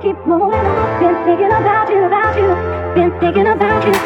keep moving on. Been thinking about you, about you. Been thinking about you.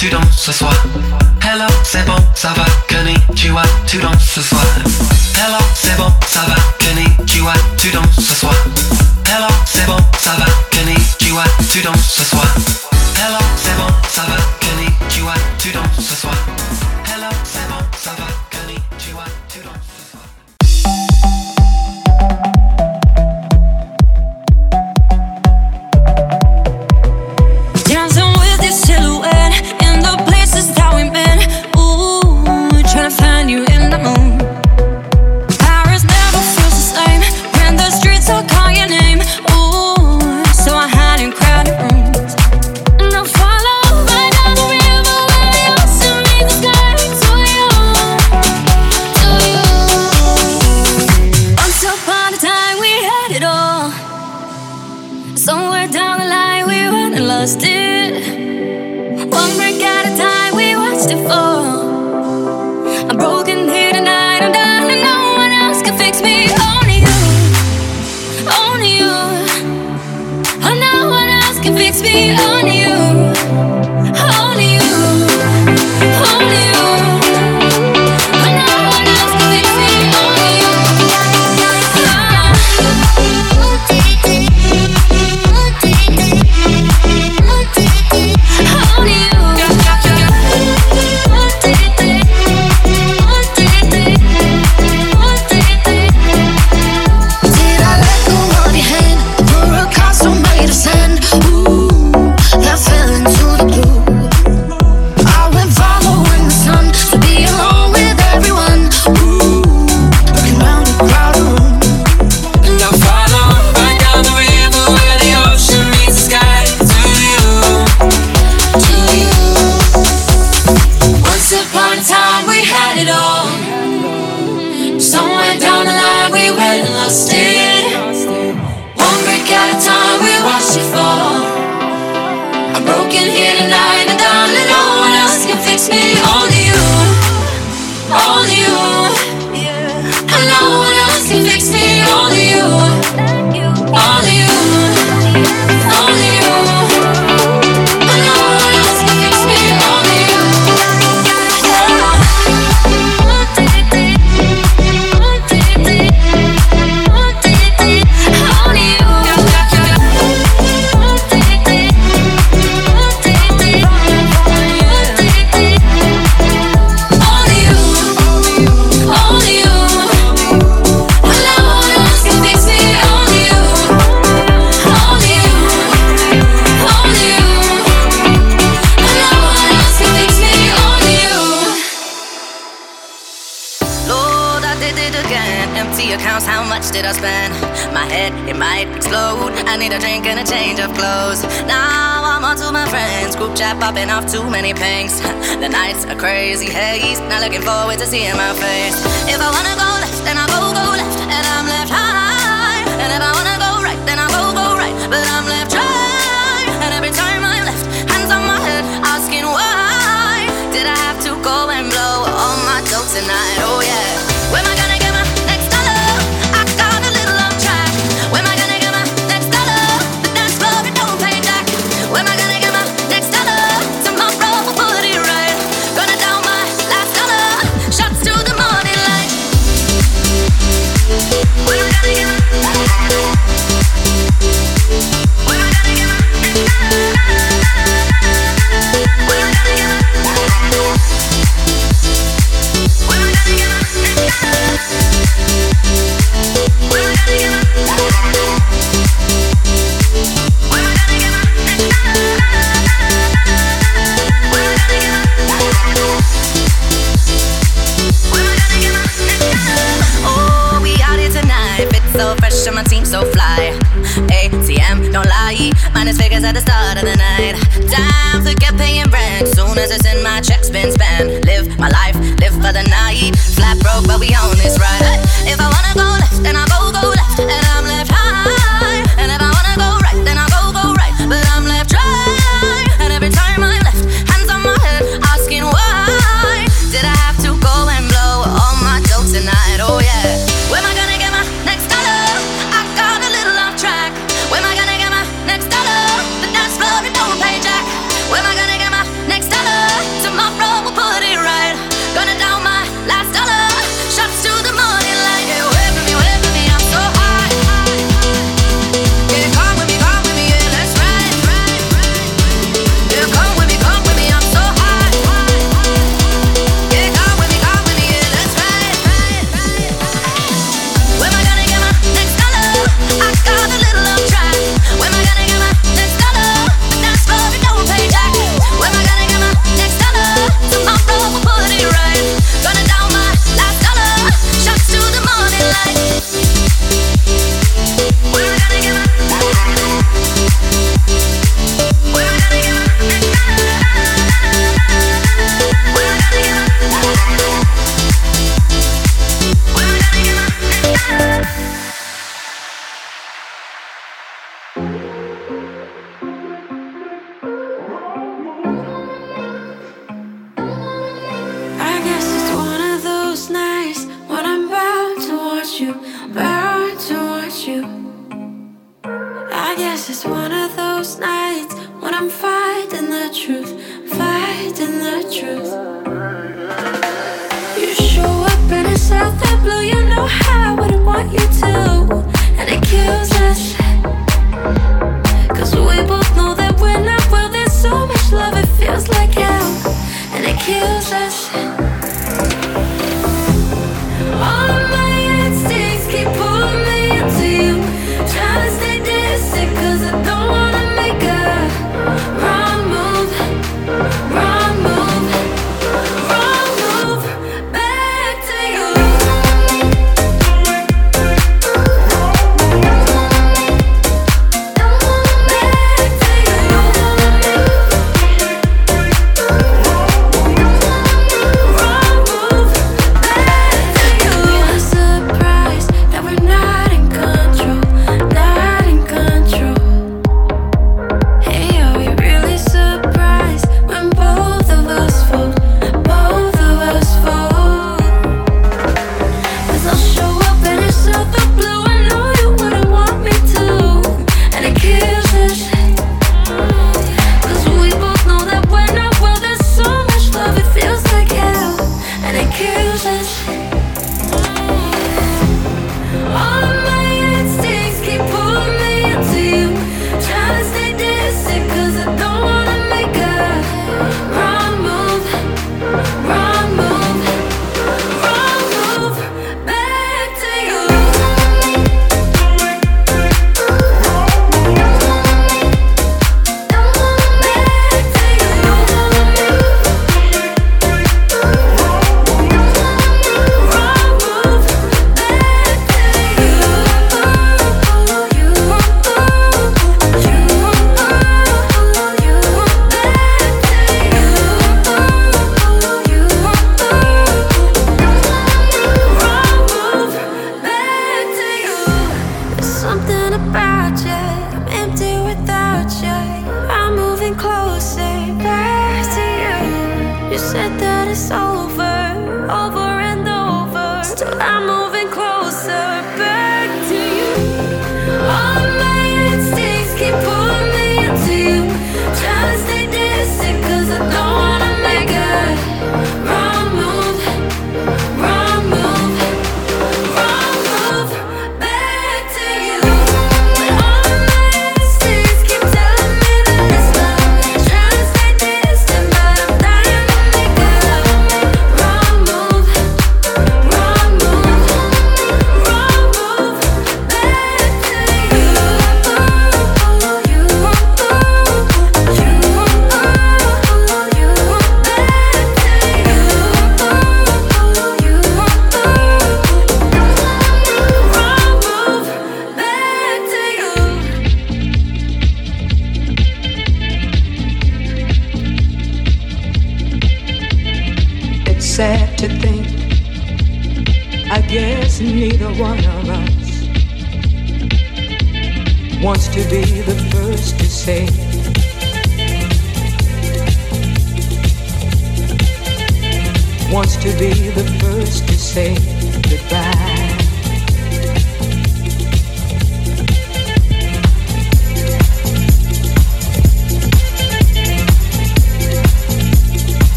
tu danses ce soir. Hello, c'est bon, ça va, Konnichiwa, tu vois, tu danses ce soir. Hello, c'est bon, ça va, Konnichiwa, tu vois, tu danses ce soir. Hello, c'est bon, ça va, Konnichiwa, tu danses ce soir. Hello, c'est bon popping off too many pinks. The nights are crazy haze, not looking forward to seeing my face. If I wanna go left, then I go go left, and I'm left high. And if I wanna go right, then I go go right, but I'm left at the start of the night. Time to get paying rent. Soon as it's in my check's been spent. Live my life, live for the night. Flat broke, but we own this ride.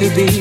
To be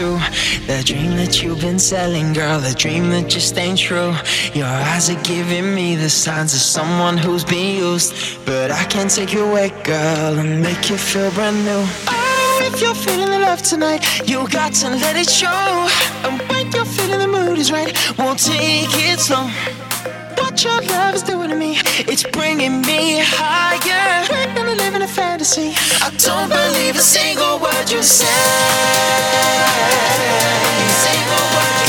through the dream that you've been selling, girl. The dream that just ain't true. Your eyes are giving me the signs of someone who's been used, but I can take you away, girl, and make you feel brand new. Oh, if you're feeling the love tonight, you got to let it show. And when you're feeling the mood is right, won't take it slow what your love is doing to me. It's bringing me higher. I don't believe a single word you say. Single word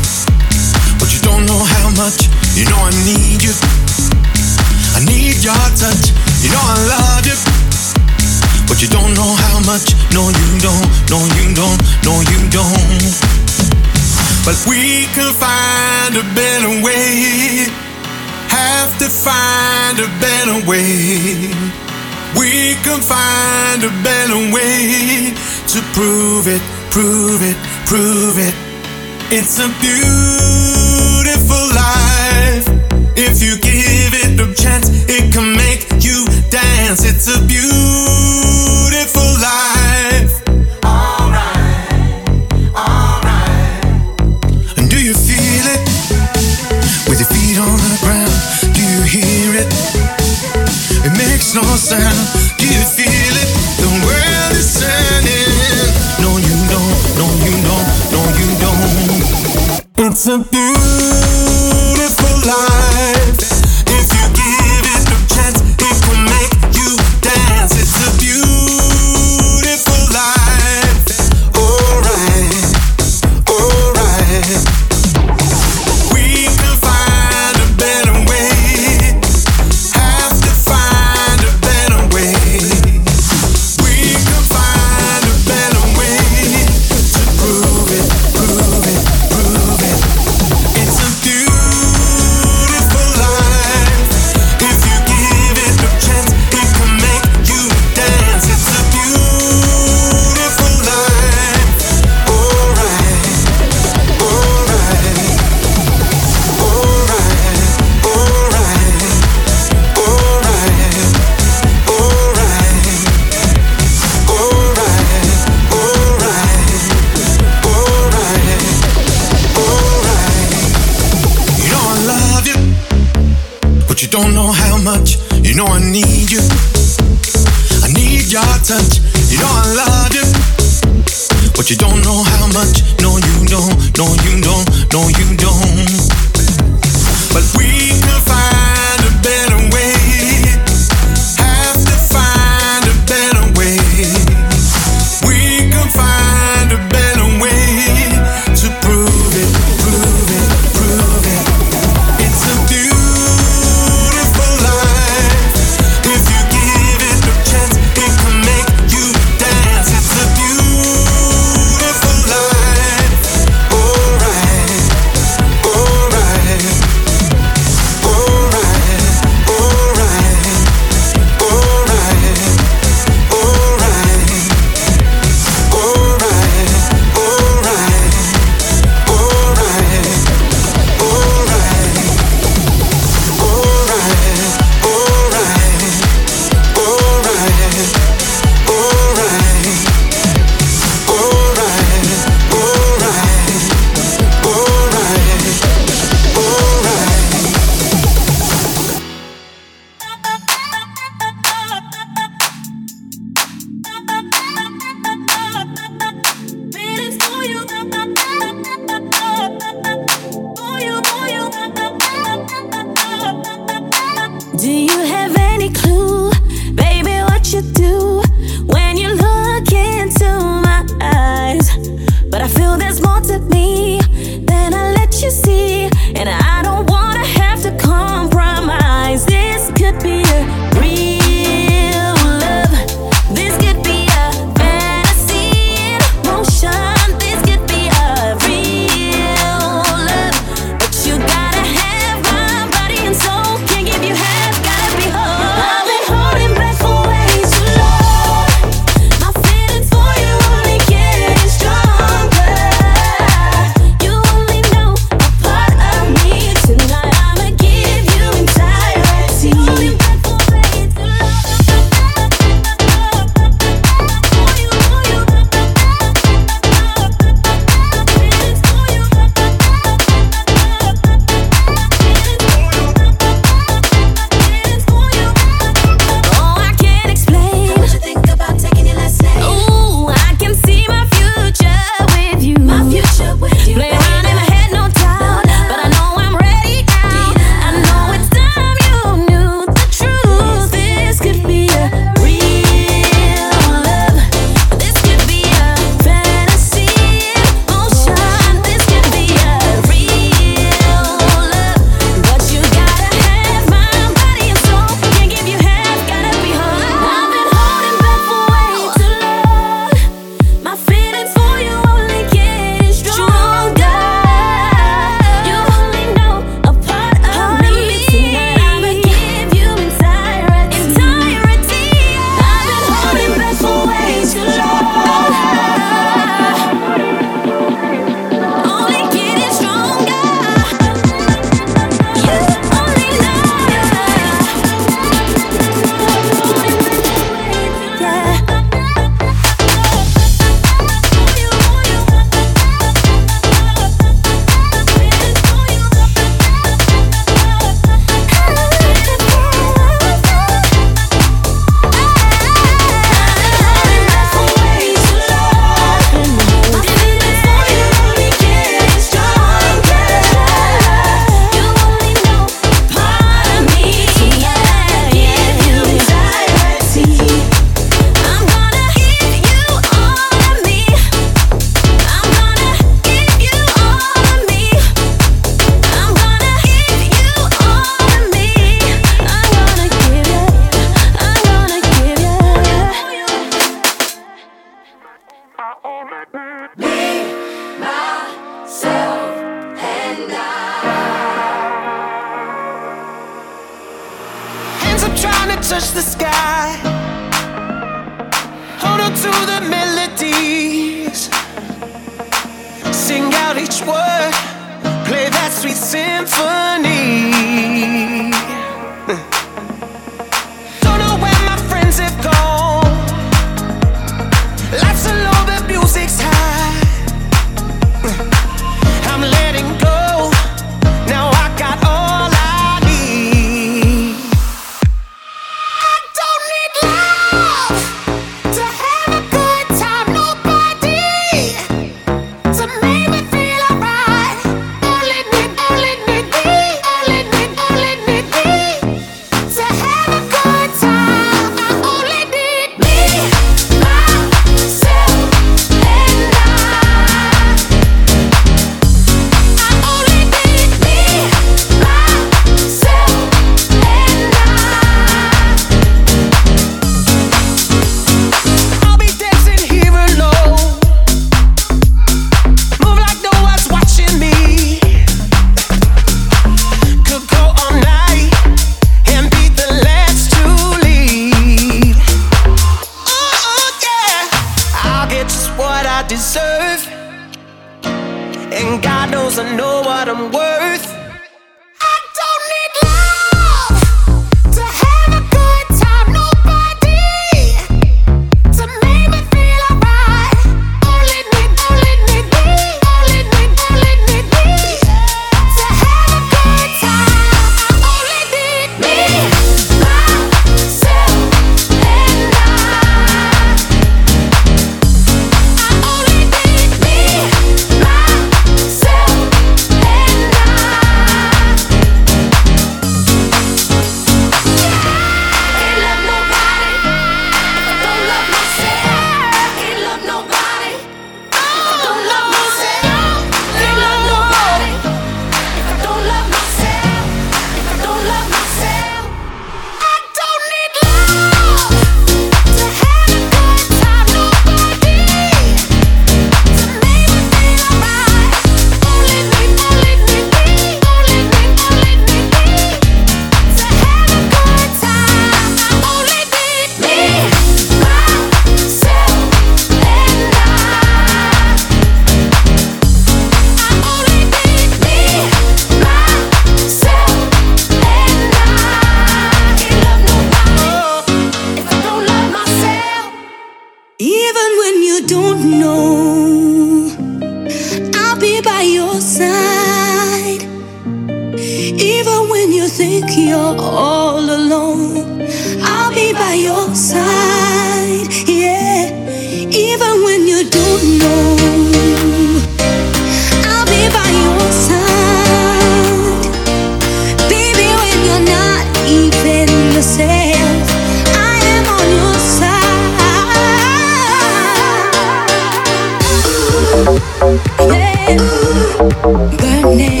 Yeah, ooh, burning.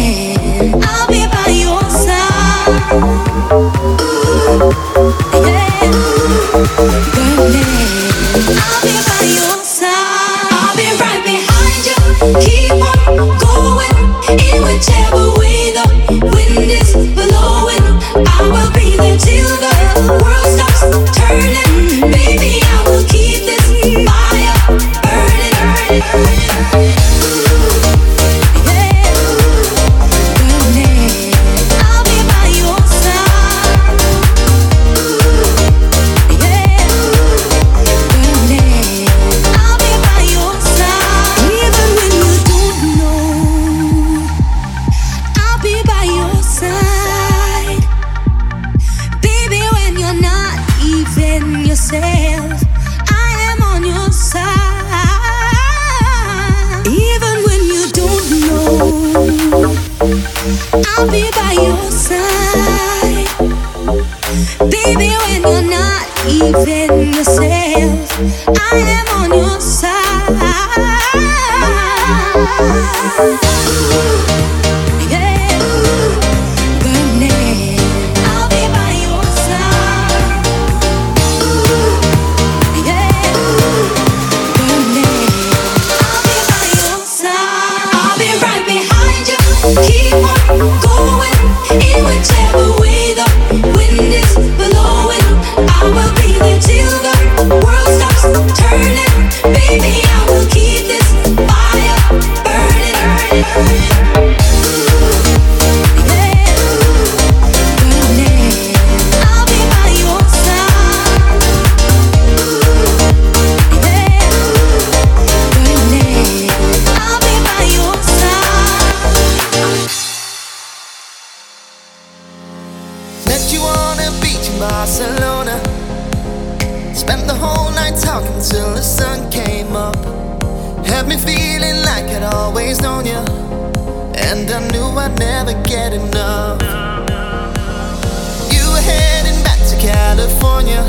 California.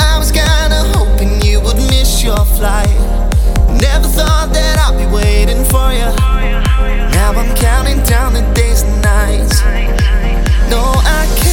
I was kinda hoping you would miss your flight. Never thought that I'd be waiting for you. Now I'm counting down the days and nights. No, I can't.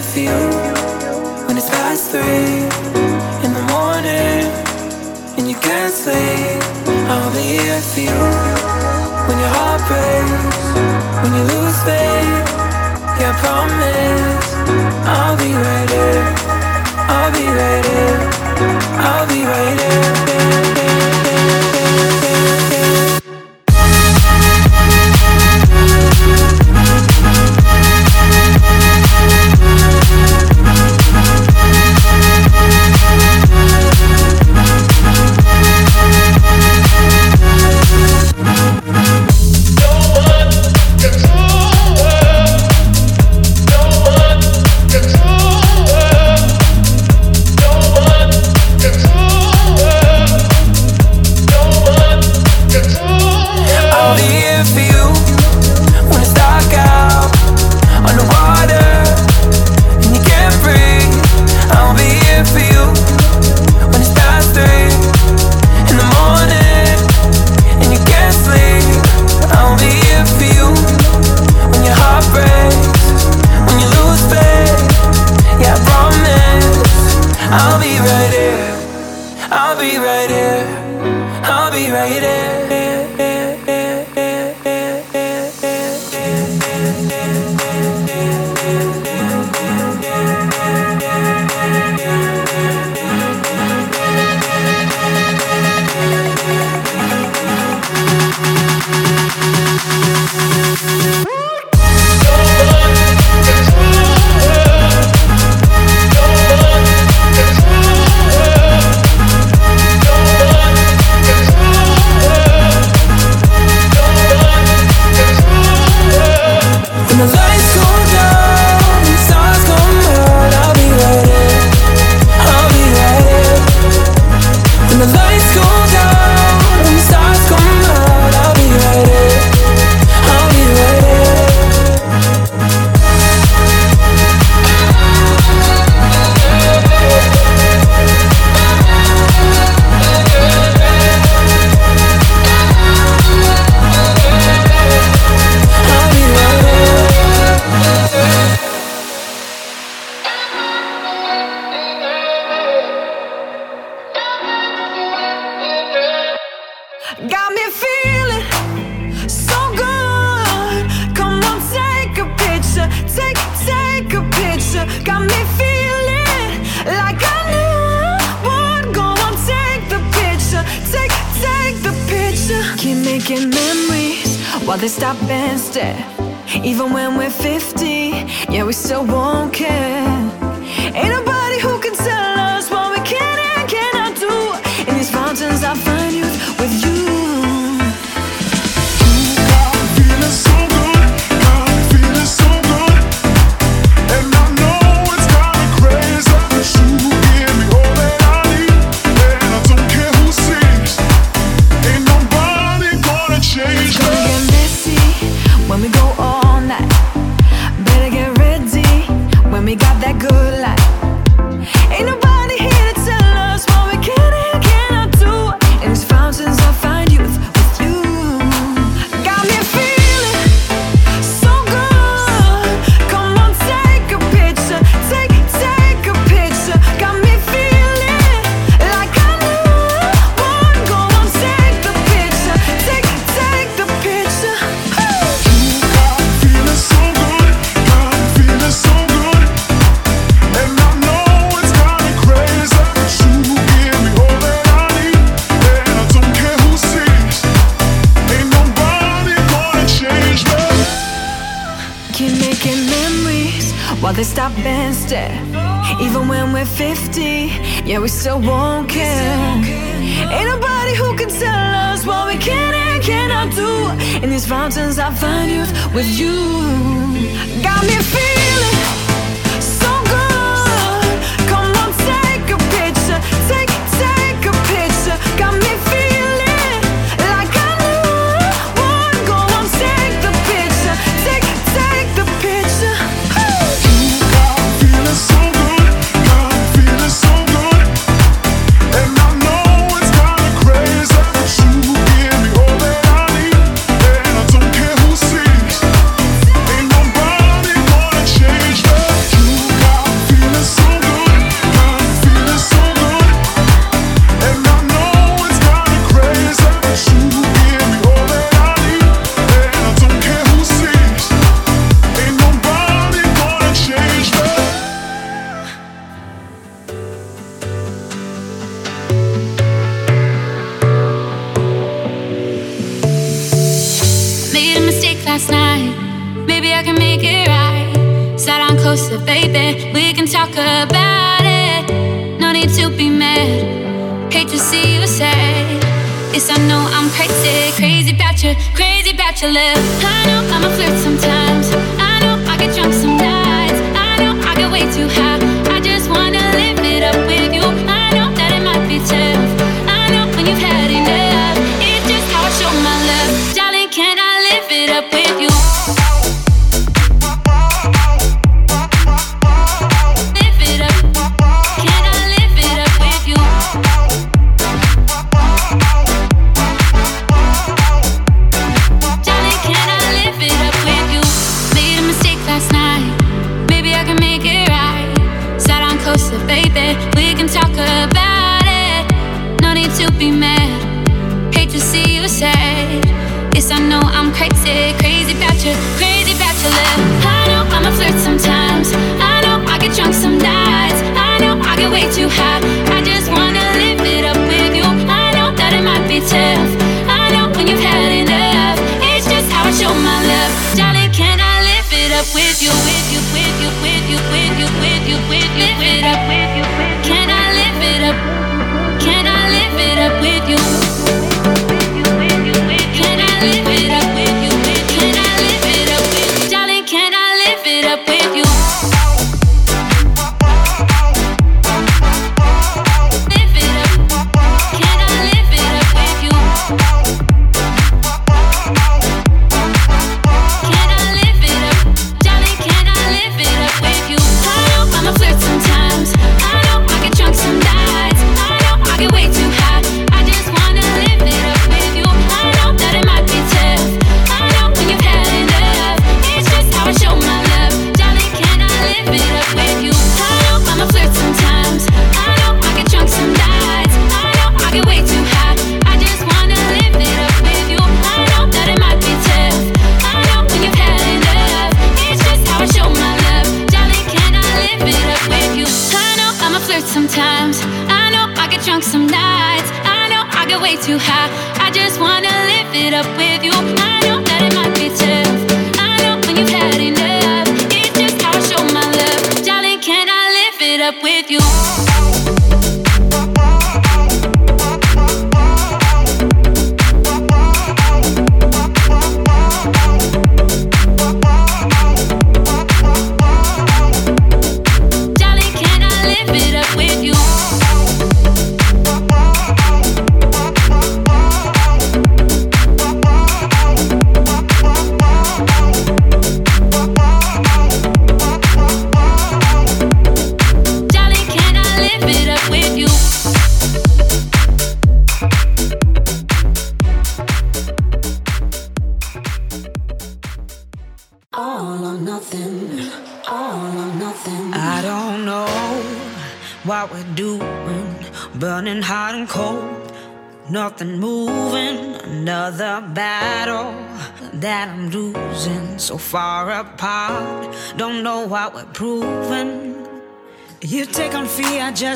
with you when it's past three in the morning and you can't sleep. I'll be here for you when your heart breaks, when you lose faith. Yeah, I promise I'll be right here. I'll be right here. I'll be right here.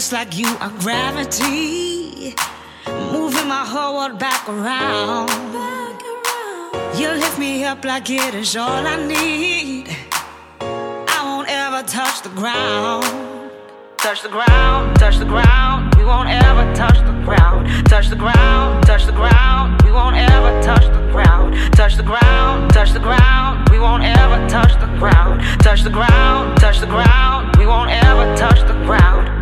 Just like you are gravity, moving my whole world back around. You lift me up like it is all I need. I won't ever touch the ground. Touch the ground, touch the ground. We won't ever touch the ground. Touch the ground, touch the ground. We won't ever touch the ground. Touch the ground, touch the ground. We won't ever touch the ground. Touch the ground, touch the ground. We won't ever touch the ground.